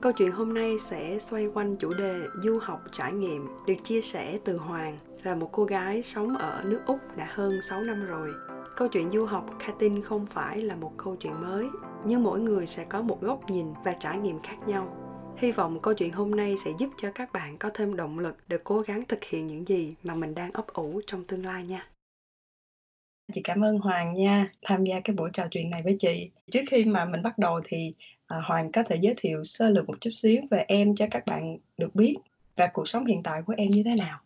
Câu chuyện hôm nay sẽ xoay quanh chủ đề du học trải nghiệm được chia sẻ từ Hoàng là một cô gái sống ở nước Úc đã hơn 6 năm rồi. Câu chuyện du học Katin không phải là một câu chuyện mới, nhưng mỗi người sẽ có một góc nhìn và trải nghiệm khác nhau. Hy vọng câu chuyện hôm nay sẽ giúp cho các bạn có thêm động lực để cố gắng thực hiện những gì mà mình đang ấp ủ trong tương lai nha. Chị cảm ơn Hoàng nha, tham gia cái buổi trò chuyện này với chị. Trước khi mà mình bắt đầu thì à, Hoàng có thể giới thiệu sơ lược một chút xíu về em cho các bạn được biết và cuộc sống hiện tại của em như thế nào.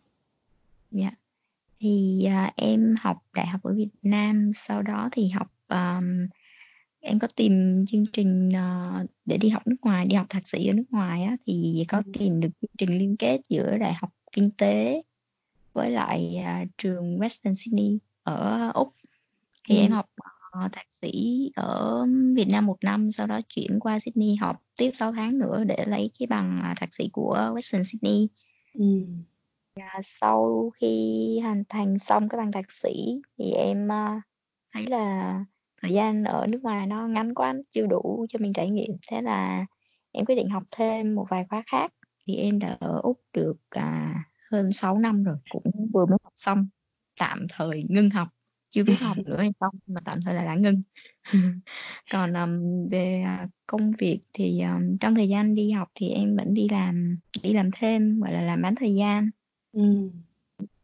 Dạ. Thì à, em học đại học ở Việt Nam, sau đó thì học um, em có tìm chương trình uh, để đi học nước ngoài, đi học thạc sĩ ở nước ngoài á, thì có ừ. tìm được chương trình liên kết giữa đại học kinh tế với lại uh, trường Western Sydney ở Úc. Thì ừ. em học uh, thạc sĩ ở Việt Nam một năm, sau đó chuyển qua Sydney học tiếp 6 tháng nữa để lấy cái bằng uh, thạc sĩ của Western Sydney. Ừ. À, sau khi hoàn thành xong cái bằng thạc sĩ thì em uh, thấy là thời gian ở nước ngoài nó ngắn quá chưa đủ cho mình trải nghiệm thế là em quyết định học thêm một vài khóa khác thì em đã ở úc được à, hơn 6 năm rồi cũng vừa mới học xong tạm thời ngưng học chưa biết học nữa hay không mà tạm thời là đã ngưng còn um, về uh, công việc thì um, trong thời gian đi học thì em vẫn đi làm đi làm thêm gọi là làm bán thời gian. Ừ.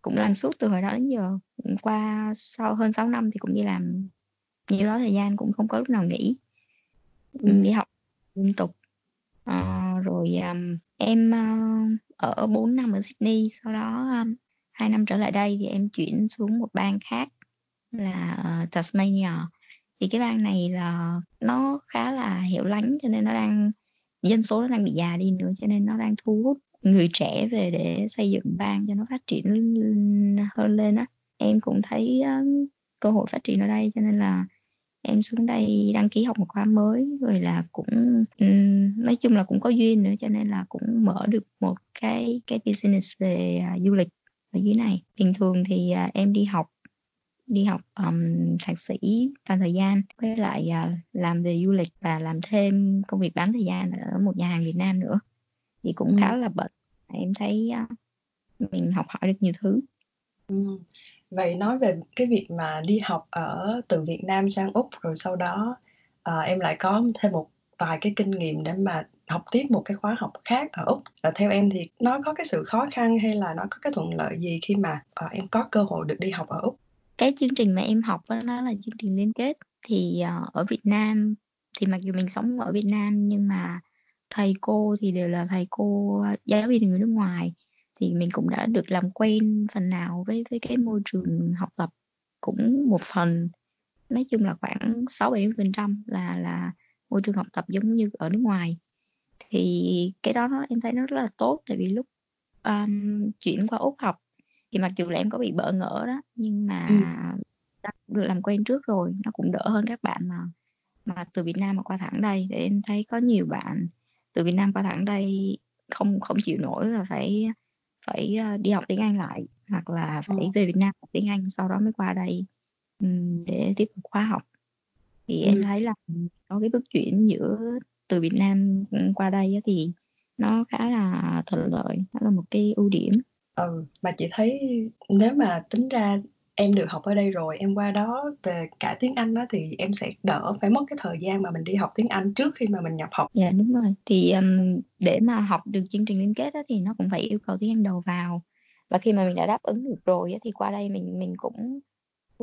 cũng làm suốt từ hồi đó đến giờ. Qua sau hơn 6 năm thì cũng đi làm nhiều đó thời gian cũng không có lúc nào nghỉ. Ừ. đi học liên tục. À, rồi um, em uh, ở 4 năm ở Sydney sau đó um, 2 năm trở lại đây thì em chuyển xuống một bang khác là uh, Tasmania. Thì cái bang này là nó khá là hiệu lánh cho nên nó đang dân số nó đang bị già đi nữa cho nên nó đang thu hút người trẻ về để xây dựng bang cho nó phát triển hơn lên á. Em cũng thấy uh, cơ hội phát triển ở đây cho nên là em xuống đây đăng ký học một khóa mới rồi là cũng um, nói chung là cũng có duyên nữa cho nên là cũng mở được một cái cái business về uh, du lịch ở dưới này. Bình thường thì uh, em đi học đi học um, thạc sĩ toàn thời gian với lại uh, làm về du lịch và làm thêm công việc bán thời gian ở một nhà hàng Việt Nam nữa thì cũng ừ. khá là bận em thấy uh, mình học hỏi được nhiều thứ ừ. Vậy nói về cái việc mà đi học ở từ Việt Nam sang Úc rồi sau đó, ờ, em lại có thêm một vài cái kinh nghiệm để mà học tiếp một cái khóa học khác ở Úc. Và theo em thì nó có cái sự khó khăn hay là nó có cái thuận lợi gì khi mà, ờ, em có cơ hội được đi học ở Úc? Cái chương trình mà em học đó, nó là chương trình liên kết. Thì, uh, ở Việt Nam thì mặc dù mình sống ở Việt Nam nhưng mà thầy cô thì đều là thầy cô, giáo viên người nước ngoài. Thì mình cũng đã được làm quen phần nào với với cái môi trường học tập cũng một phần. Nói chung là khoảng 6 70 phần trăm là là môi trường học tập giống như ở nước ngoài. Thì cái đó nó, em thấy nó rất là tốt tại vì lúc um, chuyển qua úc học thì mặc dù là em có bị bỡ ngỡ đó nhưng mà ừ. được làm quen trước rồi nó cũng đỡ hơn các bạn mà mà từ Việt Nam mà qua thẳng đây để em thấy có nhiều bạn từ Việt Nam qua thẳng đây không không chịu nổi là phải phải uh, đi học tiếng Anh lại hoặc là phải ừ. về Việt Nam học tiếng Anh sau đó mới qua đây để tiếp tục khóa học thì ừ. em thấy là có cái bước chuyển giữa từ Việt Nam qua đây thì nó khá là thuận lợi đó là một cái ưu điểm ừ mà chị thấy nếu mà tính ra em được học ở đây rồi em qua đó về cả tiếng Anh đó thì em sẽ đỡ phải mất cái thời gian mà mình đi học tiếng Anh trước khi mà mình nhập học. Dạ đúng rồi. Thì um, để mà học được chương trình liên kết đó, thì nó cũng phải yêu cầu tiếng Anh đầu vào và khi mà mình đã đáp ứng được rồi á, thì qua đây mình mình cũng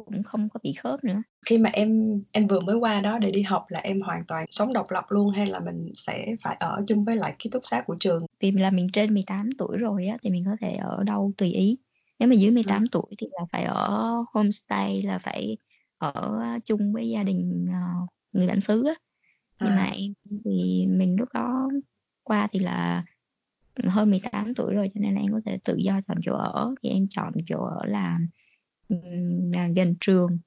cũng không có bị khớp nữa. Khi mà em em vừa mới qua đó để đi học là em hoàn toàn sống độc lập luôn hay là mình sẽ phải ở chung với lại ký túc xá của trường? Vì là mình trên 18 tuổi rồi á thì mình có thể ở đâu tùy ý. Nếu mà dưới 18 tuổi thì là phải ở homestay là phải ở chung với gia đình ờ, người bản xứ á. Nhưng mà em thì mình lúc đó qua thì là hơn 18 tuổi rồi cho nên là em có thể tự do chọn chỗ ở. Thì em chọn chỗ ở là gần trường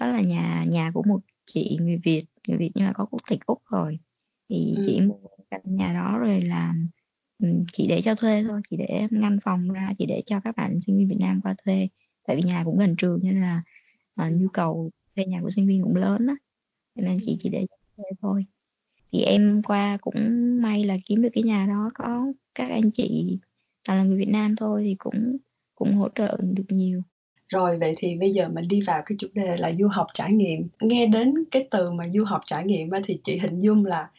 đó là nhà nhà của một chị người Việt người Việt nhưng mà có quốc tịch úc rồi thì chị mua căn nhà đó rồi làm chỉ để cho thuê thôi, chỉ để ngăn phòng ra, chỉ để cho các bạn sinh viên Việt Nam qua thuê. Tại vì nhà cũng gần trường nên là, ờ, nhu cầu thuê nhà của sinh viên cũng lớn á, nên chị chỉ để thuê thôi. thì em qua cũng may là kiếm được cái nhà đó có các anh chị toàn là người Việt Nam thôi thì cũng cũng hỗ trợ được nhiều. Rồi vậy thì bây giờ mình đi vào cái chủ đề là du học trải nghiệm. Nghe đến cái từ mà du học trải nghiệm thì chị hình dung là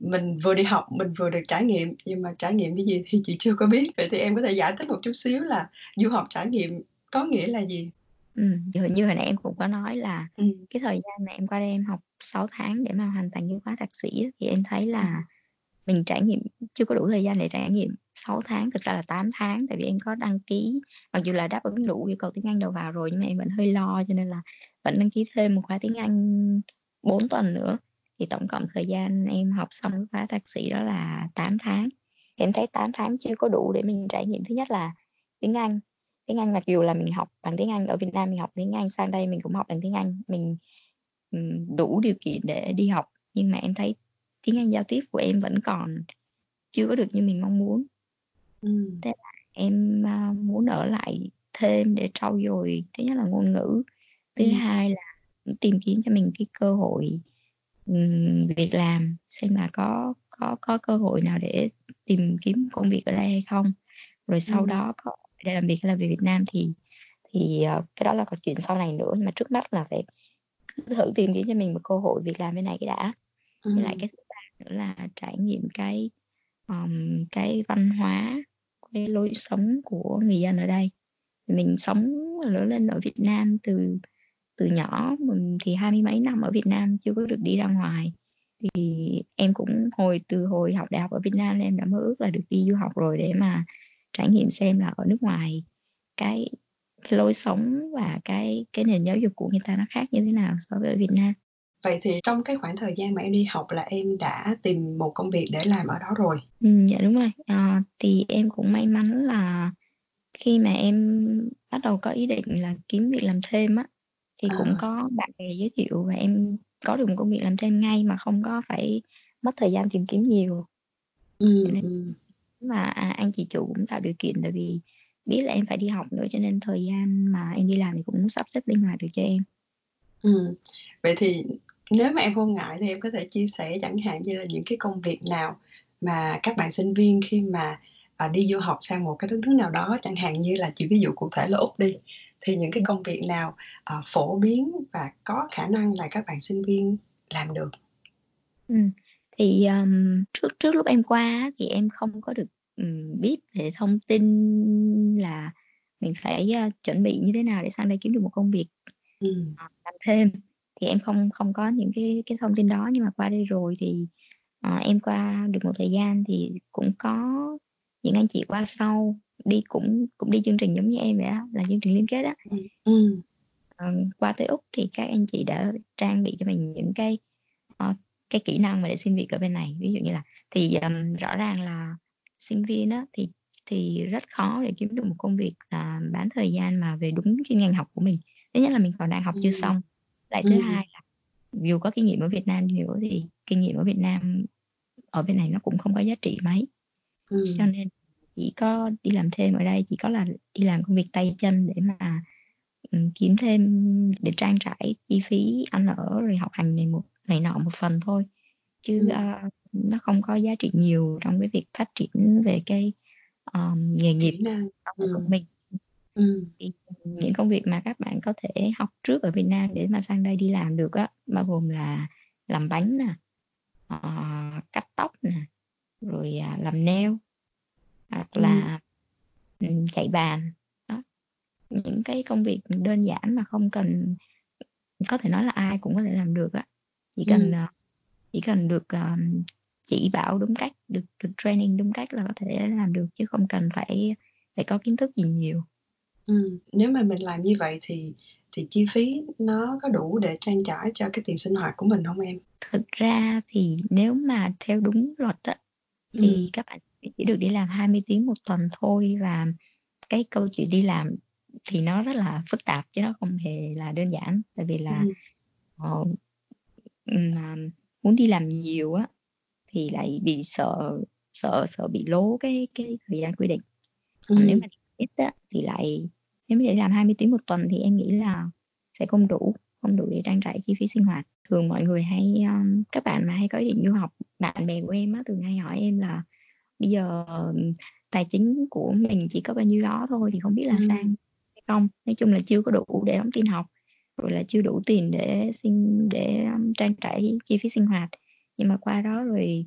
mình vừa đi học mình vừa được trải nghiệm. Nhưng mà trải nghiệm cái gì thì chị chưa có biết. Vậy thì em có thể giải thích một chút xíu là du học trải nghiệm có nghĩa là gì? Ừm, như như hồi nãy em cũng có nói là Ừm. cái thời gian mà em qua đây em học 6 tháng để mà hoàn thành cái khóa thạc sĩ thì em thấy là mình trải nghiệm chưa có đủ thời gian để trải nghiệm 6 tháng, thực ra là 8 tháng, tại vì em có đăng ký. Mặc dù là đáp ứng đủ yêu cầu tiếng Anh đầu vào rồi nhưng mà em vẫn hơi lo cho nên là vẫn đăng ký thêm một khóa tiếng Anh 4 tuần nữa. Thì tổng cộng thời gian em học xong cái khóa thạc sĩ đó là 8 tháng. Em thấy 8 tháng chưa có đủ để mình trải nghiệm. Thứ nhất là tiếng Anh. Tiếng Anh mặc dù là mình học bằng tiếng Anh ở Việt Nam mình học tiếng Anh sang đây mình cũng học bằng tiếng Anh. Mình đủ điều kiện để đi học. Nhưng mà em thấy tiếng Anh giao tiếp của em vẫn còn chưa có được như mình mong muốn. Ừm. thế là em uh, muốn ở lại thêm để trau dồi thứ nhất là ngôn ngữ thứ Ừm. hai là tìm kiếm cho mình cái cơ hội việc làm xem là có có có cơ hội nào để tìm kiếm công việc ở đây hay không rồi sau Ừm. đó có để làm việc hay là về Việt Nam thì thì uh, cái đó là câu chuyện sau này nữa nhưng mà trước mắt là phải thử tìm kiếm cho mình một cơ hội việc làm bên này cái đã với lại cái thứ ba nữa là trải nghiệm cái um, cái văn hóa cái lối sống của người dân ở đây mình sống lớn lên ở Việt Nam từ từ nhỏ mình thì hai mươi mấy năm ở Việt Nam chưa có được đi ra ngoài thì em cũng hồi từ hồi học đại học ở Việt Nam em đã mơ ước là được đi du học rồi để mà trải nghiệm xem là ở nước ngoài cái, cái lối sống và cái cái nền giáo dục của người ta nó khác như thế nào so với ở Việt Nam. Vậy thì trong cái khoảng thời gian mà em đi học là em đã tìm một công việc để làm ở đó rồi? Ừ, dạ đúng rồi. À, thì em cũng may mắn là khi mà em bắt đầu có ý định là kiếm việc làm thêm á thì à. cũng có bạn bè giới thiệu và em có được một công việc làm thêm ngay mà không có phải mất thời gian tìm kiếm nhiều. Ừ, nên ừ mà à, anh chị chủ cũng tạo điều kiện tại vì biết là em phải đi học nữa cho nên thời gian mà em đi làm thì cũng sắp xếp linh hoạt được cho em. Ừm, vậy thì nếu mà em không ngại thì em có thể chia sẻ chẳng hạn như là những cái công việc nào mà các bạn sinh viên khi mà, à, đi du học sang một cái đất nước nào đó, chẳng hạn như là chỉ ví dụ cụ thể là Úc đi, thì những cái công việc nào, ờ, phổ biến và có khả năng là các bạn sinh viên làm được? Ừm, thì, ờm, trước trước lúc em qua thì em không có được Ừm, biết về thông tin là mình phải, a, chuẩn bị như thế nào để sang đây kiếm được một công việc, Ừm. ờ, làm thêm, thì em không không có những cái cái thông tin đó. Nhưng mà qua đây rồi thì, ờ, em qua được một thời gian thì cũng có những anh chị qua sau đi cũng cũng đi chương trình giống như em vậy á, là chương trình liên kết á. Ừm, ừm. Ờ, qua tới Úc thì các anh chị đã trang bị cho mình những cái, ờ, cái kỹ năng mà để xin việc ở bên này. Ví dụ như là thì, ờm, rõ ràng là sinh viên á, thì thì rất khó để kiếm được một công việc, à, bán thời gian mà về đúng chuyên ngành học của mình. Thứ nhất là mình còn đang học chưa xong, lại thứ hai là dù có kinh nghiệm ở Việt Nam nữa thì kinh nghiệm ở Việt Nam ở bên này nó cũng không có giá trị mấy. Cho nên chỉ có đi làm thêm ở đây chỉ có là đi làm công việc tay chân để mà, ừm, kiếm thêm để trang trải chi phí ăn ở rồi học hành này một này nọ một phần thôi, chứ, Ừm. a nó không có giá trị nhiều trong cái việc phát triển về cái, ờm, nghề nghiệp của mình. Ừm. Thì những công việc mà các bạn có thể học trước ở Việt Nam để mà sang đây đi làm được á, bao gồm là làm bánh nè, ờ, cắt tóc nè, rồi, à, làm nail, hoặc Ừm. là, ừm, chạy bàn, đó. Những cái công việc đơn giản mà không cần có thể nói là ai cũng có thể làm được á, chỉ cần, Ừm. ờ, chỉ cần được, ờm chỉ bảo đúng cách, được được training đúng cách là có thể làm được chứ không cần phải phải có kiến thức gì nhiều. Ừm, nếu mà mình làm như vậy thì thì chi phí nó có đủ để trang trải cho cái tiền sinh hoạt của mình hông em? Thực ra thì nếu mà theo đúng luật á, thì Ừm. các bạn chỉ được đi làm 20 tiếng một tuần thôi và cái câu chuyện đi làm thì nó rất là phức tạp chứ nó không hề là đơn giản. Tại vì là, Ừm. ờ, ừm, à, muốn đi làm nhiều á thì lại bị sợ sợ sợ bị lố cái cái thời gian quy định. Còn nếu mà ít á thì lại nếu để làm 20 tiếng một tuần thì em nghĩ là sẽ không đủ, không đủ để trang trải chi phí sinh hoạt. Thường mọi người hay um, các bạn mà hay có ý định du học bạn bè của em á thường hay hỏi em là bây giờ tài chính của mình chỉ có bao nhiêu đó thôi thì không biết là Ừm. sang hay không? Nói chung là chưa có đủ để đóng tiền học rồi là chưa đủ tiền để sinh để um, trang trải chi phí sinh hoạt. Nhưng mà qua đó rồi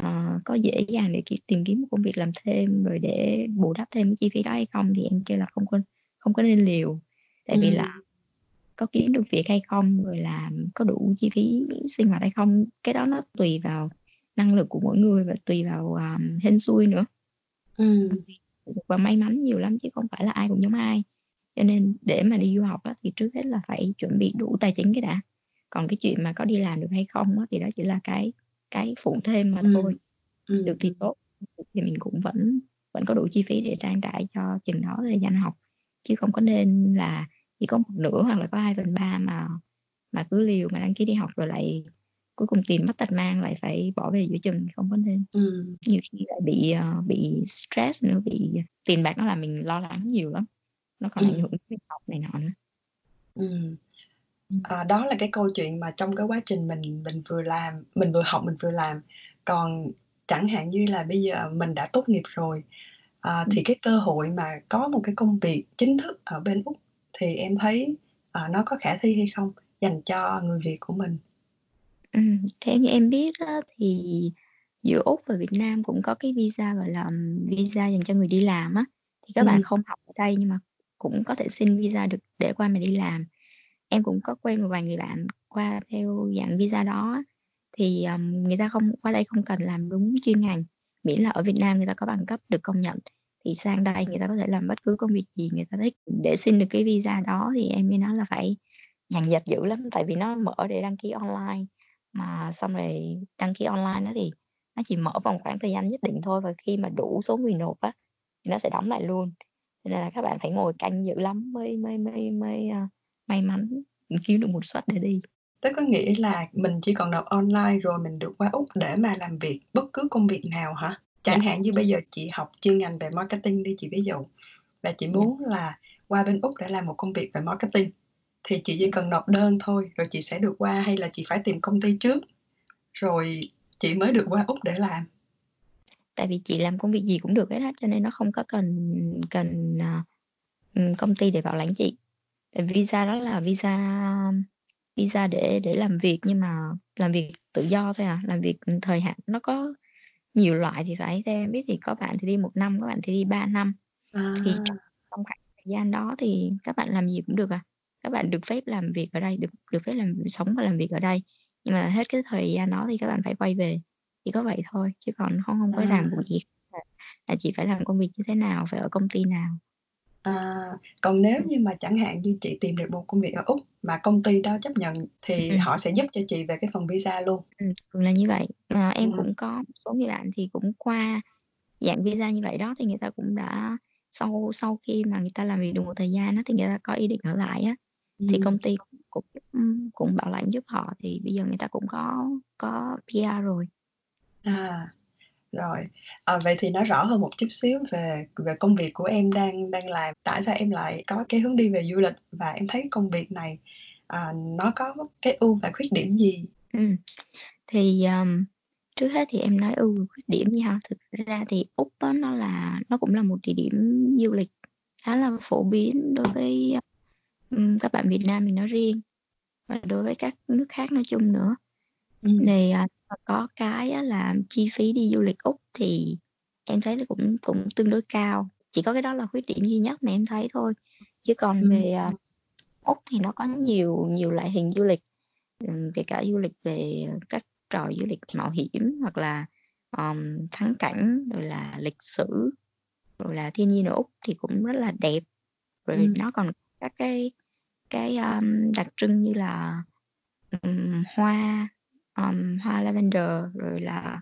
ờ, có dễ dàng để tìm kiếm một công việc làm thêm rồi để bù đắp thêm chi phí đó hay không thì em kêu là không có không có nên liều. Tại vì Ừm. là có kiếm được việc hay không rồi là có đủ chi phí sinh hoạt hay không cái đó nó tùy vào năng lực của mỗi người và tùy vào um, hên xui nữa. Ừm. và may mắn nhiều lắm chứ không phải là ai cũng giống ai. Cho nên để mà đi du học á, thì trước hết là phải chuẩn bị đủ tài chính cái đã. Còn cái chuyện mà có đi làm được hay không á, thì đó chỉ là cái cái phụ thêm mà Ừm. thôi. Ừm, được thì tốt thì mình cũng vẫn vẫn có đủ chi phí để trang trải cho chừng đó thời gian học chứ không có nên là chỉ có một nửa hoặc là có hai phần ba mà mà cứ liều mà đăng ký đi học rồi lại cuối cùng tiền mất tật mang lại phải bỏ về giữa chừng không có nên Ừm. nhiều khi lại bị ờ, bị stress nữa bị tiền bạc nó làm mình lo lắng nhiều lắm nó còn ảnh Ừm. hưởng đến việc học này nọ nữa Ừm. Ừm. À, đó là cái câu chuyện mà trong cái quá trình mình mình vừa làm mình vừa học mình vừa làm. Còn chẳng hạn như là bây giờ mình đã tốt nghiệp rồi, à, thì cái cơ hội mà có một cái công việc chính thức ở bên Úc thì em thấy, ờ, nó có khả thi hay không dành cho người Việt của mình? Ừm, theo như em biết á, thì giữa Úc và Việt Nam cũng có cái visa, gọi là, visa dành cho người đi làm á, thì các bạn Ừm. không học ở đây nhưng mà cũng có thể xin visa được để qua mà đi làm. Em cũng có quen một vài người bạn qua theo dạng visa đó thì, ờm, người ta không qua đây không cần làm đúng chuyên ngành, miễn là ở Việt Nam người ta có bằng cấp được công nhận, thì sang đây người ta có thể làm bất cứ công việc gì người ta thích. Để xin được cái visa đó thì em mới nói là phải nhằn nhặt dữ lắm, tại vì nó mở để đăng ký online, mà xong rồi đăng ký online đó thì nó chỉ mở vòng khoảng thời gian nhất định thôi và khi mà đủ số người nộp á, thì nó sẽ đóng lại luôn. Cho nên là các bạn phải ngồi canh dữ lắm mới mới mới mới, uh, may mắn, kiếm được một suất để đi. Tức có nghĩa là mình chỉ còn nộp online rồi mình được qua Úc để mà làm việc bất cứ công việc nào hả? Chẳng Dạ. hạn như bây giờ chị học chuyên ngành về marketing đi, chị ví dụ, và chị Dạ. muốn là qua bên Úc để làm một công việc về marketing, thì chị chỉ Ừm. cần nộp đơn thôi, rồi chị sẽ được qua hay là chị phải tìm công ty trước, rồi chị mới được qua Úc để làm? Tại vì chị làm công việc gì cũng được hết á, cho nên nó không có cần cần, ờ, ừm, công ty để bảo lãnh chị. Tại visa đó là visa visa để để làm việc nhưng mà làm việc tự do thôi à, làm việc, thời hạn nó có nhiều loại thì phải, theo em biết thì có bạn thì đi 1 năm, có bạn thì đi 3 năm. Thì trong À. trong khoảng thời gian đó thì các bạn làm gì cũng được à, các bạn được phép làm việc ở đây, được được phép làm sống và làm việc ở đây, nhưng mà hết cái thời gian đó thì các bạn phải quay về, chỉ có vậy thôi, chứ còn không hông có ràng buộc À. gì là là chị phải làm công việc như thế nào, phải ở công ty nào. À, còn nếu như mà chẳng hạn như chị tìm được một công việc ở Úc mà công ty đó chấp nhận thì Ừm. họ sẽ giúp cho chị về cái phần visa luôn? Thường là như vậy. Ờ, em cũng có một số người bạn thì cũng qua dạng visa như vậy đó, thì người ta cũng đã sau sau khi mà người ta làm việc được một thời gian á, thì người ta có ý định ở lại á, thì Ừm. công ty cũng cũng, bảo lãnh giúp họ, thì bây giờ người ta cũng có có PR rồi. À, rồi, ờ, vậy thì nói rõ hơn một chút xíu về về công việc của em đang đang làm. Tại sao em lại có cái hướng đi về du lịch và em thấy công việc này, à, nó có cái ưu và khuyết điểm gì? Ừm, thì, ờm, trước hết thì em nói ưu và khuyết điểm đi ha. Thực ra thì Úc á, nó là nó cũng là một địa điểm du lịch khá là phổ biến đối với, ừm, các bạn Việt Nam mình nói riêng và đối với các nước khác nói chung nữa. Ừm. Thì, mà có cái á là chi phí đi du lịch Úc thì em thấy nó cũng cũng tương đối cao, chỉ có cái đó là khuyết điểm duy nhất mà em thấy thôi. Chứ còn Ừm. về, à, Úc thì nó có nhiều nhiều loại hình du lịch, kể cả du lịch về, các trò du lịch mạo hiểm hoặc là, ờm, thắng cảnh, rồi là lịch sử, rồi là thiên nhiên ở Úc thì cũng rất là đẹp. Rồi Ừm. nó còn các cái cái, ờm, đặc trưng như là, ừm, hoa, ờm, hoa lavender, rồi là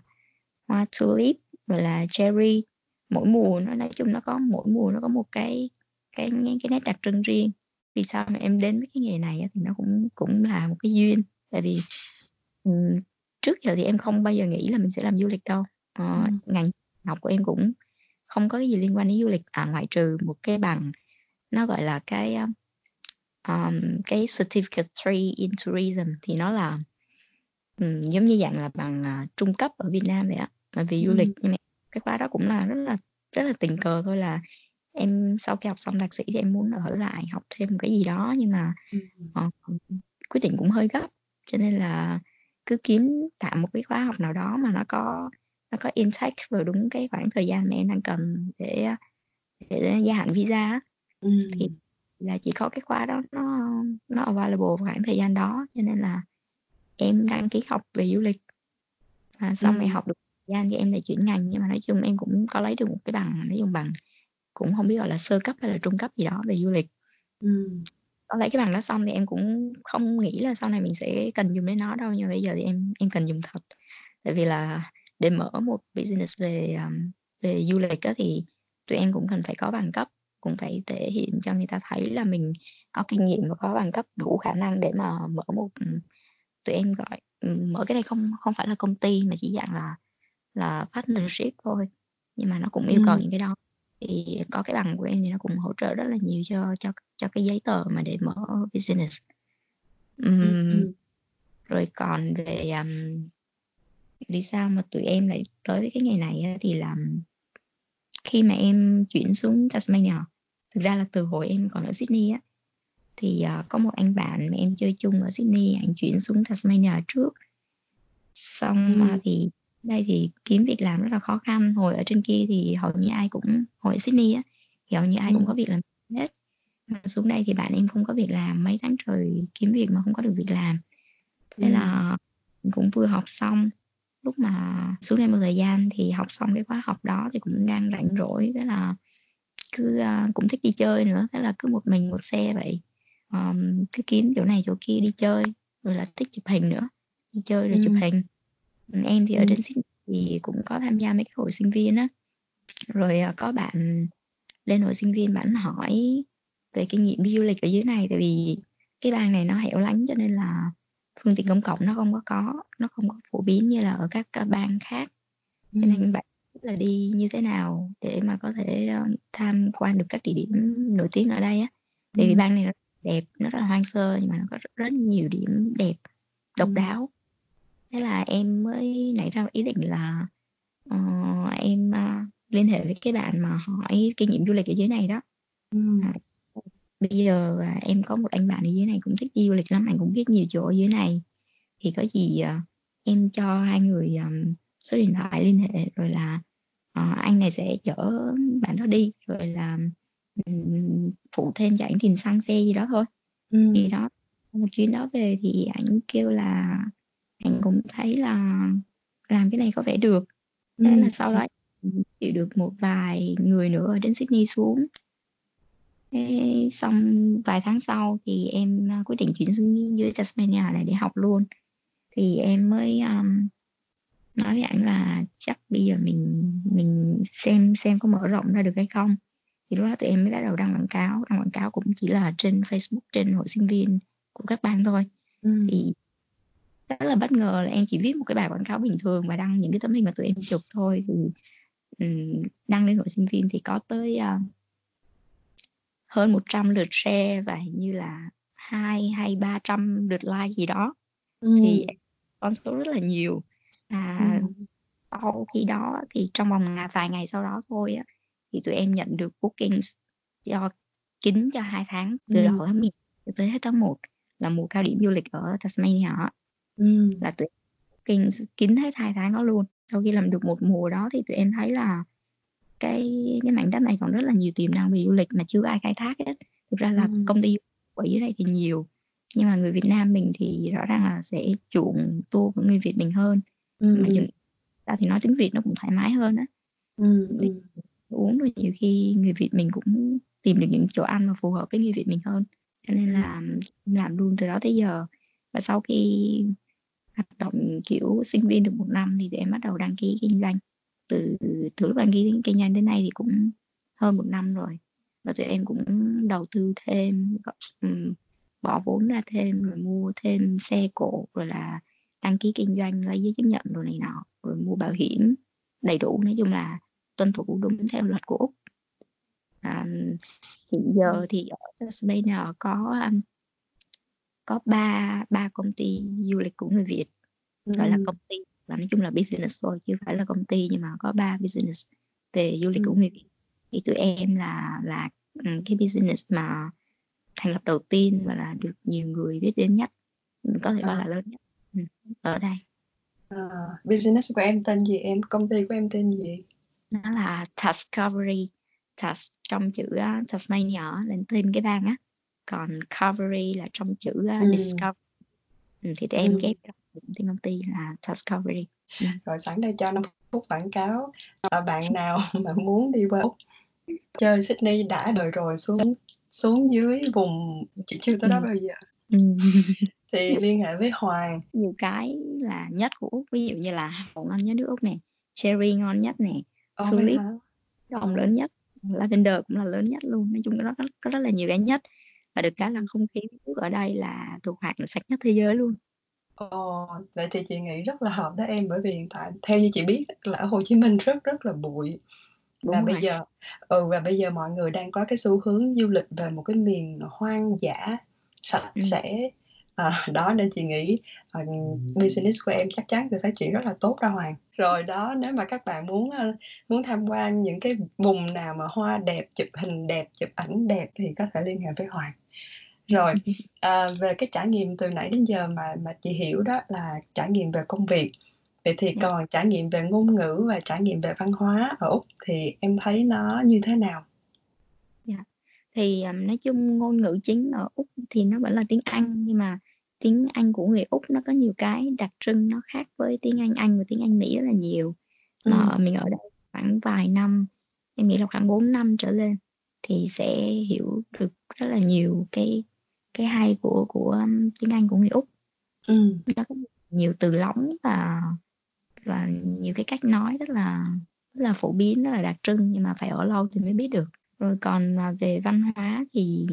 hoa tulip, rồi là cherry. Mỗi mùa nó nói chung nó có mỗi mùa nó có một cái cái cái nét đặc trưng riêng. Vì sao mà em đến với cái nghề này thì nó cũng cũng là một cái duyên, tại vì, ừm, trước giờ thì em không bao giờ nghĩ là mình sẽ làm du lịch đâu. Ờ, Ừm. ngành học của em cũng không có cái gì liên quan đến du lịch, à, ngoại trừ một cái bằng nó, gọi là, cái, a, um, cái certificate 3 in tourism thì nó là um, giống như dạng là bằng uh, trung cấp ở Việt Nam vậy á mà vì du lịch. Nhưng mà cái khóa đó cũng là rất là rất là tình cờ thôi là em sau khi học xong thạc sĩ thì em muốn ở lại học thêm một cái gì đó nhưng mà uh, quyết định cũng hơi gấp. Cho nên là cứ kiếm tạm một cái khóa học nào đó mà nó có nó có intake vào đúng cái khoảng thời gian mà em đang cần để để gia hạn visa ừ. thì là chỉ có cái khóa đó nó nó available khoảng thời gian đó cho nên là em đăng ký học về du lịch và xong ừ. học được thời gian thì em lại chuyển ngành nhưng mà nói chung em cũng có lấy được một cái bằng nói chung bằng cũng không biết gọi là sơ cấp hay là trung cấp gì đó về du lịch ừ. Có lấy cái bằng đó xong thì em cũng không nghĩ là sau này mình sẽ cần dùng đến nó đâu nhưng bây giờ thì em em cần dùng thật. Tại vì là để mở một business về um, về du lịch đó thì tụi em cũng cần phải có bằng cấp cũng phải thể hiện cho người ta thấy là mình có kinh nghiệm và có bằng cấp đủ khả năng để mà mở một tụi em gọi mở cái này không không phải là công ty mà chỉ dạng là là partnership thôi. Nhưng mà nó cũng yêu cầu ừ. những cái đó thì có cái bằng của em thì nó cũng hỗ trợ rất là nhiều cho cho cho cái giấy tờ mà để mở business um, ừ. rồi còn về um, vì sao mà tụi em lại tới cái ngày này thì làm khi mà em chuyển xuống Tasmania thực ra là từ hồi em còn ở Sydney á thì uh, có một anh bạn mà em chơi chung ở Sydney anh chuyển xuống Tasmania trước xong ừ. uh, thì đây thì kiếm việc làm rất là khó khăn. Hồi ở trên kia thì hầu như ai cũng hồi ở Sydney á thì hầu như ai ừ. cũng có việc làm hết. Mà xuống đây thì bạn em không có việc làm mấy tháng trời kiếm việc mà không có được việc làm. Thế ừ. là cũng vừa học xong. Lúc mà xuống đây một thời gian thì học xong cái khóa học đó thì cũng đang rảnh rỗi. Thế là cứ uh, cũng thích đi chơi nữa. Thế là cứ một mình một xe vậy. Um, cứ kiếm chỗ này chỗ kia đi chơi. Rồi là thích chụp hình nữa. Đi chơi rồi ừ. chụp hình em thì ở trên Sydney thì cũng có tham gia mấy cái hội sinh viên á. Rồi uh, có bạn lên hội sinh viên bạn hỏi về kinh nghiệm đi du lịch ở dưới này tại vì cái bang này nó hẻo lánh cho nên là phương tiện công cộng nó không có có nó không có phổ biến như là ở các bang khác. Cho nên bạn là đi như thế nào để mà có thể uh, tham quan được các địa điểm nổi tiếng ở đây á. Tại vì bang này nó đẹp nó rất là hoang sơ nhưng mà nó có rất, rất nhiều điểm đẹp độc đáo thế là em mới nảy ra ý định là uh, em uh, liên hệ với cái bạn mà hỏi kinh nghiệm du lịch ở dưới này đó ừ. à, bây giờ à, em có một anh bạn ở dưới này cũng thích đi du lịch lắm anh cũng biết nhiều chỗ ở dưới này thì có gì à, em cho hai người um, số điện thoại liên hệ rồi là uh, anh này sẽ chở bạn đó đi rồi là um, phụ thêm cho ảnh tiền xăng xe gì đó thôi ừ. thì đó một chuyến đó về thì ảnh kêu là anh cũng thấy là làm cái này có vẻ được thế ừ. là sau đó chịu được một vài người nữa ở đến Sydney xuống Thế xong vài tháng sau thì em à, quyết định chuyển xuống dưới Tasmania này để học luôn. Thì em mới um, nói với anh là chắc bây giờ mình mình xem xem có mở rộng ra được hay không. Thì lúc đó tụi em mới bắt đầu đăng quảng cáo. Đăng quảng cáo cũng chỉ là trên Facebook, trên hội sinh viên của các bang thôi. Ừ. Thì rất là bất ngờ là em chỉ viết một cái bài quảng cáo bình thường và đăng những cái tấm hình mà tụi em chụp thôi. Thì um, đăng lên hội sinh viên thì có tới uh, hơn 100 lượt share và hình như là hai hay ba trăm lượt like gì đó ừ. thì con số rất là nhiều à, ừ. sau khi đó thì trong vòng vài ngày sau đó thôi á thì tụi em nhận được bookings cho kín cho hai tháng từ ừ. đầu tháng 10 tới hết tháng 1 là mùa cao điểm du lịch ở Tasmania ừ. là tụi em kín hết hai tháng đó luôn sau khi làm được một mùa đó thì tụi em thấy là cái cái mảnh đất này còn rất là nhiều tiềm năng về du lịch mà chưa ai khai thác hết thực ra là ừ. công ty ở dưới đây thì nhiều nhưng mà người Việt Nam mình thì rõ ràng là sẽ chuộng tour của người Việt mình hơn ừ. mà chừng ta thì nói tiếng Việt nó cũng thoải mái hơn á ừ. uống rồi nhiều khi người Việt mình cũng tìm được những chỗ ăn mà phù hợp với người Việt mình hơn cho nên là làm luôn từ đó tới giờ và sau khi hoạt động kiểu sinh viên được một năm thì để bắt đầu đăng ký kinh doanh. Từ từ lúc đăng ký kinh doanh đến nay thì cũng hơn một năm rồi. Và tụi em cũng đầu tư thêm um, bỏ vốn ra thêm rồi mua thêm xe cộ rồi là đăng ký kinh doanh lấy giấy chứng nhận rồi này nọ rồi mua bảo hiểm đầy đủ. Nói chung là tuân thủ đúng theo luật của úc. À, hiện giờ thì ở Tasmania có có ba ba công ty du lịch của người Việt gọi là công ty và nói chung là business thôi chứ phải là công ty nhưng mà có ba business về du lịch của người Việt thì tụi em là là cái business mà thành lập đầu tiên và là được nhiều người biết đến nhất có thể gọi À. là lớn nhất ở đây À, business của em tên gì em? Công ty của em tên gì? nó là Tascovery Tas trong chữ Tasmania là tên cái bang á còn Covery là trong chữ uh, Ừ. Discover ừ, thì tụi em Ừ. ghép tên công ty là Tascovery Rồi sẵn đây cho 5 phút quảng cáo. À, bạn nào mà muốn đi qua Úc chơi Sydney đã đợi rồi xuống xuống dưới vùng chị chưa tới đó Ừ. bao giờ ừ. thì liên hệ với Hoàng. nhiều cái là nhất của Úc ví dụ như là hậu ngon nhất nước Úc nè cherry ngon nhất nè Ồ vậy tulip hồng lớn nhất lavender cũng là lớn nhất luôn nói chung nó có, có rất là nhiều cái nhất và được cái là không khí nước ở đây là thuộc hạng sạch nhất thế giới luôn. Ồ, vậy thì chị nghĩ rất là hợp đó em bởi vì hiện tại theo như chị biết là ở Hồ Chí Minh rất rất là bụi. Và đúng bây rồi. giờ ừ và bây giờ mọi người đang có cái xu hướng du lịch về một cái miền hoang dã sạch Ừ. sẽ. À, đó nên chị nghĩ à, business của em chắc chắn sẽ phát triển rất là tốt đó Hoàng. Rồi đó nếu mà các bạn muốn ờ, muốn tham quan những cái vùng nào mà hoa đẹp chụp hình đẹp chụp ảnh đẹp thì có thể liên hệ với Hoàng rồi à, về cái trải nghiệm từ nãy đến giờ mà mà chị hiểu đó là trải nghiệm về công việc vậy thì Dạ. còn trải nghiệm về ngôn ngữ và trải nghiệm về văn hóa ở úc thì em thấy nó như thế nào thì um, nói chung ngôn ngữ chính ở Úc thì nó vẫn là tiếng Anh nhưng mà tiếng Anh của người Úc nó có nhiều cái đặc trưng nó khác với tiếng Anh Anh và tiếng Anh Mỹ rất là nhiều mà Ừ. ở- mình ở đây khoảng vài năm em nghĩ là khoảng 4 năm trở lên thì sẽ hiểu được rất là nhiều cái cái hay của của um, tiếng Anh của người Úc. Ừ. Nó có nhiều từ lóng và và nhiều cái cách nói rất là rất là phổ biến rất là đặc trưng nhưng mà phải ở lâu thì mới biết được. Rồi còn mà về văn hóa thì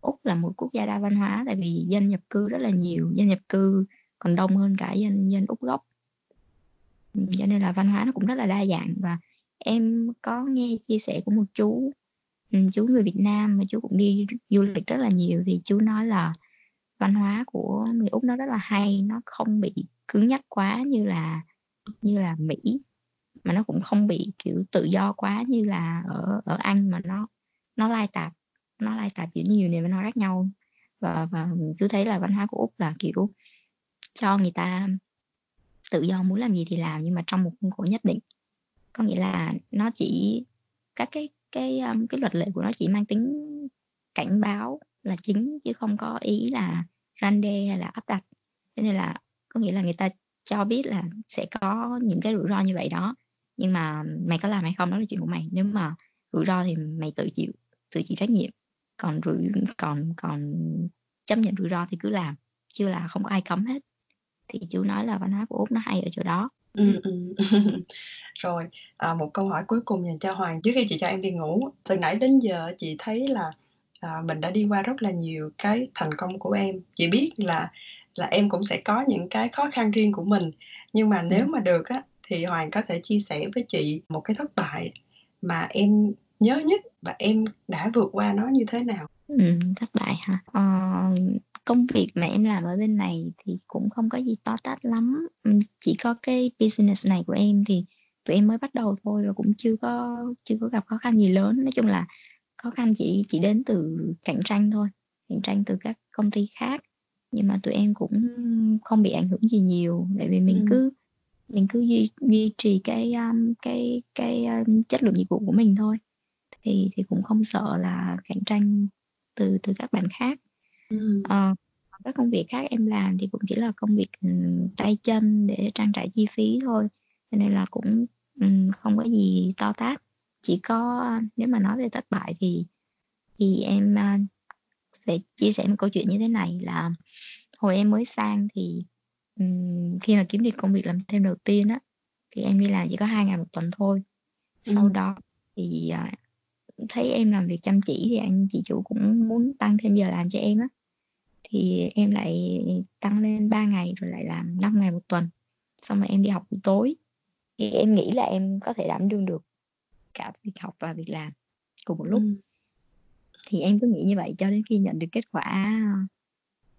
Úc là một quốc gia đa văn hóa tại vì dân nhập cư rất là nhiều dân nhập cư còn đông hơn cả dân dân Úc gốc. Cho nên là văn hóa nó cũng rất là đa dạng và em có nghe chia sẻ của một chú Ừ, chú người Việt Nam mà chú cũng đi du lịch rất là nhiều thì chú nói là văn hóa của người Úc nó rất là hay, nó không bị cứng nhắc quá như là như là Mỹ, mà nó cũng không bị, kiểu, tự do quá như là ở ở Anh mà nó nó lai tạp, nó lai tạp giữa nhiều nền văn hóa khác nhau. Và và chú thấy là văn hóa của Úc là, kiểu, cho người ta tự do muốn làm gì thì làm nhưng mà trong một khuôn khổ nhất định. Có nghĩa là nó chỉ các cái cái um, cái luật lệ của nó chỉ mang tính cảnh báo là chính chứ không có ý là răn đe hay là áp đặt. Thế nên là có nghĩa là người ta cho biết là sẽ có những cái rủi ro như vậy đó. Nhưng mà mày có làm hay không đó là chuyện của mày. Nếu mà rủi ro thì mày tự chịu tự chịu trách nhiệm. Còn rủi còn còn chấp nhận rủi ro thì cứ làm. Chưa là không có ai cấm hết. Thì chú nói là văn hóa của úc nó hay ở chỗ đó ừ ừ. Rồi à, một câu hỏi cuối cùng dành cho Hoàng. Trước khi chị cho em đi ngủ từ nãy đến giờ chị thấy là à, mình đã đi qua rất là nhiều cái thành công của em. Chị biết là là em cũng sẽ có những cái khó khăn riêng của mình. Nhưng mà nếu Ừ. mà được á thì Hoàng có thể chia sẻ với chị một cái thất bại mà em nhớ nhất và em đã vượt qua nó như thế nào? Ừ, thất bại hả? Ờ, công việc mà em làm ở bên này thì cũng không có gì to tát lắm. Ừ, Chỉ có cái business này của em thì tụi em mới bắt đầu thôi và cũng chưa có chưa có gặp khó khăn gì lớn. Nói chung là khó khăn chỉ chỉ đến từ cạnh tranh thôi, cạnh tranh từ các công ty khác. Nhưng mà tụi em cũng không bị ảnh hưởng gì nhiều, tại vì mình Ừ. cứ mình cứ duy duy trì cái um, cái cái um, chất lượng dịch vụ của mình thôi. Thì thì cũng không sợ là cạnh tranh từ từ các bạn khác ừ Ờ, còn các công việc khác em làm thì cũng chỉ là công việc ừ, tay chân để trang trải chi phí thôi. Cho nên là cũng không có gì to tát. Chỉ có nếu mà nói về thất bại thì thì em à, sẽ chia sẻ một câu chuyện như thế này là hồi em mới sang thì ừm, khi mà kiếm được công việc làm thêm đầu tiên á thì em đi làm chỉ có hai ngày một tuần thôi. Sau Ừ. đó thì à, thấy em làm việc chăm chỉ thì anh chị chủ cũng muốn tăng thêm giờ làm cho em á thì em lại tăng lên 3 ngày rồi lại làm 5 ngày một tuần. Xong rồi em đi học buổi tối. Thì em nghĩ là em có thể đảm đương được cả việc học và việc làm cùng một lúc. Ừ. thì em cứ nghĩ như vậy cho đến khi nhận được kết quả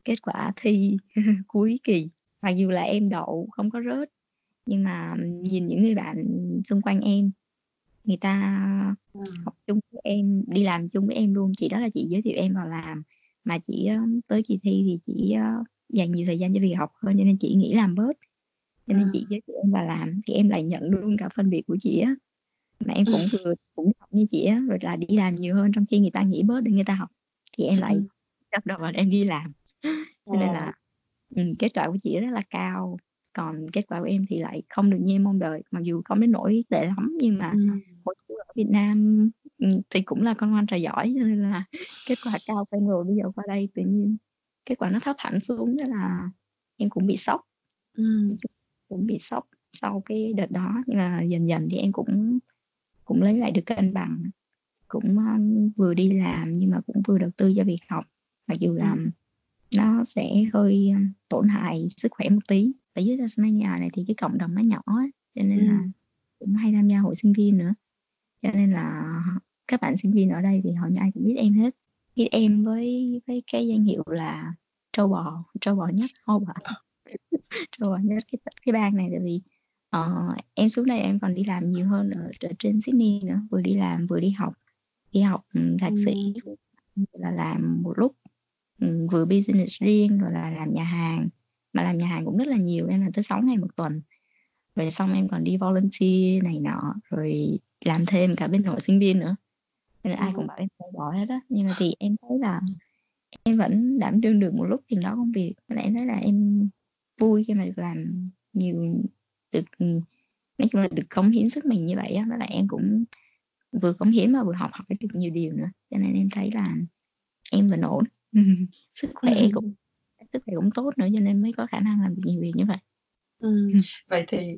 kết quả thi cuối kỳ. Mặc dù là em đậu không có rớt nhưng mà nhìn những người bạn xung quanh em người ta ừ. học chung với em đi làm chung với em luôn. Chị đó là chị giới thiệu em vào làm mà chị tới kỳ thi thì chị dành nhiều thời gian cho việc học hơn cho nên chị nghĩ làm bớt. Cho nên à. chị giới thiệu em vào làm thì em lại nhận luôn cả phân việc của chị á. Mà em cũng vừa cũng học như chị á rồi là đi làm nhiều hơn trong khi người ta nghỉ bớt để người ta học thì em lại bắt đầu vào em đi làm. Cho nên là ừ, kết quả của chị rất là cao còn kết quả của em thì lại không được như em mong đợi mặc dù không đến nỗi tệ lắm nhưng mà ừ. hồi ở Việt Nam thì cũng là con ngoan trò giỏi cho nên là kết quả cao quen rồi bây giờ qua đây tự nhiên kết quả nó thấp hẳn xuống thế là em cũng bị sốc. Ừ. cũng bị sốc sau cái đợt đó nhưng mà dần dần thì em cũng cũng lấy lại được cân bằng. Cũng vừa đi làm nhưng mà cũng vừa đầu tư cho việc học. Mặc dù là ừ. nó sẽ hơi tổn hại sức khỏe một tí. Ở dưới Tasmania này thì cái cộng đồng nó nhỏ ấy, cho nên là cũng hay tham gia hội sinh viên nữa. Cho nên là các bạn sinh viên ở đây thì hầu như ai cũng biết em hết. Biết em với với cái danh hiệu là trâu bò trâu bò nhất hô bà trâu bò nhất cái cái bang này tại vì uh, em xuống đây em còn đi làm nhiều hơn ở, ở trên Sydney nữa vừa đi làm vừa đi học đi học um, thạc sĩ là làm một lúc um, vừa business riêng rồi là làm nhà hàng mà làm nhà hàng cũng rất là nhiều em làm tới 6 ngày một tuần. Rồi xong em còn đi volunteer này nọ rồi làm thêm cả bên hội sinh viên nữa nên là ai cũng bảo em phải bỏ hết á. Nhưng mà thì em thấy là em vẫn đảm đương được một lúc chừng đó công việc. Nên em thấy là em vui khi mà được làm nhiều được nói chung là được cống hiến sức mình như vậy á. Với lại em cũng vừa cống hiến mà vừa học hỏi được nhiều điều nữa. Cho nên em thấy là em vẫn ổn. Sức khỏe ừ. cũng sức khỏe cũng tốt nữa cho nên mới có khả năng làm được nhiều việc như vậy. Ừ. vậy thì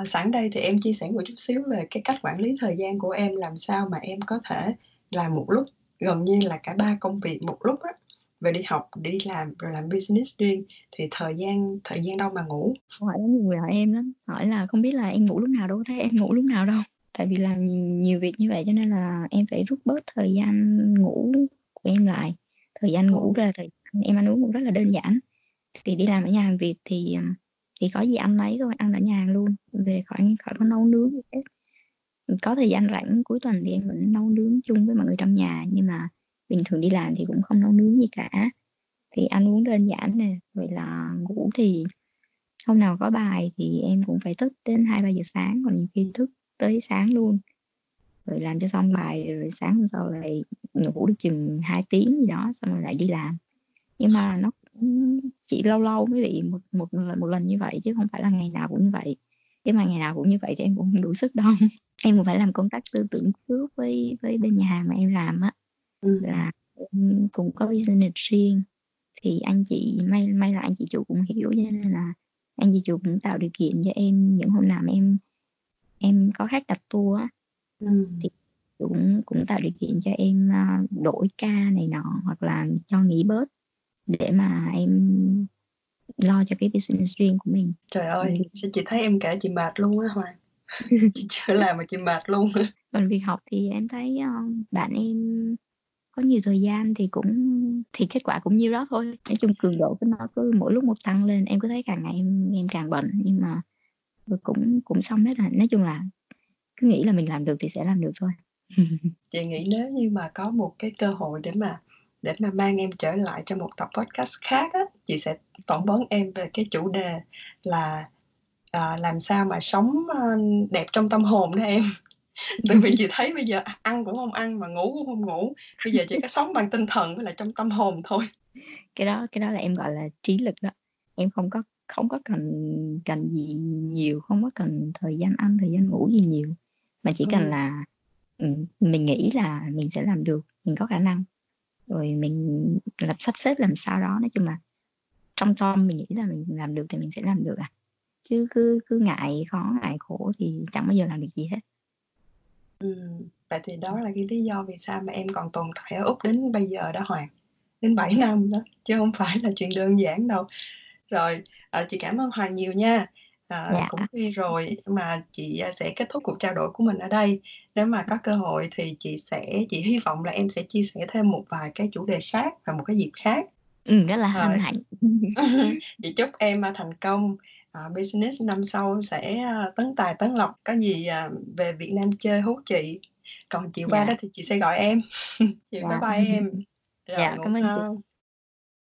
uh, sẵn đây thì em chia sẻ một chút xíu về cái cách quản lý thời gian của em làm sao mà em có thể làm một lúc gần như là cả ba công việc một lúc á. Về đi học đi làm rồi làm business riêng thì thời gian thời gian đâu mà ngủ? Hỏi nhiều người hỏi em lắm hỏi là không biết là em ngủ lúc nào đâu thấy em ngủ lúc nào đâu? Tại vì làm nhiều việc như vậy cho nên là em phải rút bớt thời gian ngủ của em lại. Thời gian ngủ ra thời em ăn uống cũng rất là đơn giản. Thì đi làm ở nhà hàng Việt thì thì có gì ăn lấy thôi, ăn ở nhà luôn. Về khỏi khỏi có nấu nướng gì hết. Có thời gian rảnh cuối tuần thì em vẫn nấu nướng chung với mọi người trong nhà, nhưng mà bình thường đi làm thì cũng không nấu nướng gì cả. Thì ăn uống đơn giản nè, rồi là ngủ thì hôm nào có bài thì em cũng phải thức đến hai, ba giờ sáng, còn khi thức tới sáng luôn. Rồi làm cho xong bài, rồi sáng hôm sau lại ngủ được chừng 2 tiếng gì đó, xong rồi lại đi làm. Nhưng mà nó cũng chỉ lâu lâu mới bị một một lần một lần như vậy chứ không phải là ngày nào cũng như vậy. Chứ mà ngày nào cũng như vậy thì em cũng không đủ sức đâu. Em cũng phải làm công tác tư tưởng trước với với bên nhà hàng mà em làm á. Ừ. là em cũng có business riêng. Thì anh chị may may là anh chị chủ cũng hiểu cho nên là anh chị chủ cũng tạo điều kiện cho em những hôm nào mà em em có khách đặt tour á. Ừ. thì cũng cũng tạo điều kiện cho em uh, đổi ca này nọ hoặc là cho nghỉ bớt để mà em lo cho cái business riêng của mình. Trời ơi ừ. chị thấy em kể chị mệt luôn á hoàng? Chị chưa làm mà chị mệt luôn còn việc học thì em thấy uh, bạn em có nhiều thời gian thì cũng thì kết quả cũng nhiêu đó thôi. Nói chung cường độ của nó cứ mỗi lúc một tăng lên em cứ thấy càng ngày em em càng bận. Nhưng mà cũng cũng xong hết rồi. Nói chung là cứ nghĩ là mình làm được thì sẽ làm được thôi. Chị nghĩ nếu như mà có một cái cơ hội để mà để mà mang em trở lại cho một tập podcast khác á chị sẽ phỏng vấn em về cái chủ đề là à, làm sao mà sống uh, đẹp trong tâm hồn đó em. Tại vì chị thấy bây giờ ăn cũng không ăn mà ngủ cũng không ngủ. Bây giờ chỉ có sống bằng tinh thần với lại trong tâm hồn thôi. Cái đó cái đó là em gọi là trí lực đó. Em không có không có cần cần gì nhiều không có cần thời gian ăn thời gian ngủ gì nhiều. Mà chỉ cần ừ. là ừ, mình nghĩ là mình sẽ làm được mình có khả năng rồi mình lập sắp xếp làm sao đó nói chung là trong tâm mình nghĩ là mình làm được thì mình sẽ làm được à chứ cứ cứ ngại khó ngại khổ thì chẳng bao giờ làm được gì hết Ừ vậy thì đó là cái lý do vì sao mà em còn tồn tại ở Úc đến bây giờ đó Hoàng, đến 7 năm đó, chứ không phải là chuyện đơn giản đâu. Rồi, à, chị cảm ơn Hoàng nhiều nha. Ờ, Dạ. cũng khuya rồi mà chị, à, sẽ kết thúc cuộc trao đổi của mình ở đây. Nếu mà có cơ hội thì chị sẽ chị hy vọng là em sẽ chia sẻ thêm một vài cái chủ đề khác vào một cái dịp khác. Ừm, rất là hân hạnh. Chị chúc em, a, thành công, à, business năm sau sẽ, a, tấn tài tấn lộc, có gì, à, về Việt Nam chơi hú chị, còn chị qua Dạ. đó thì chị sẽ gọi em. Chị bye Dạ. bye em. Rồi, Dạ, ngủ cảm ơn chị.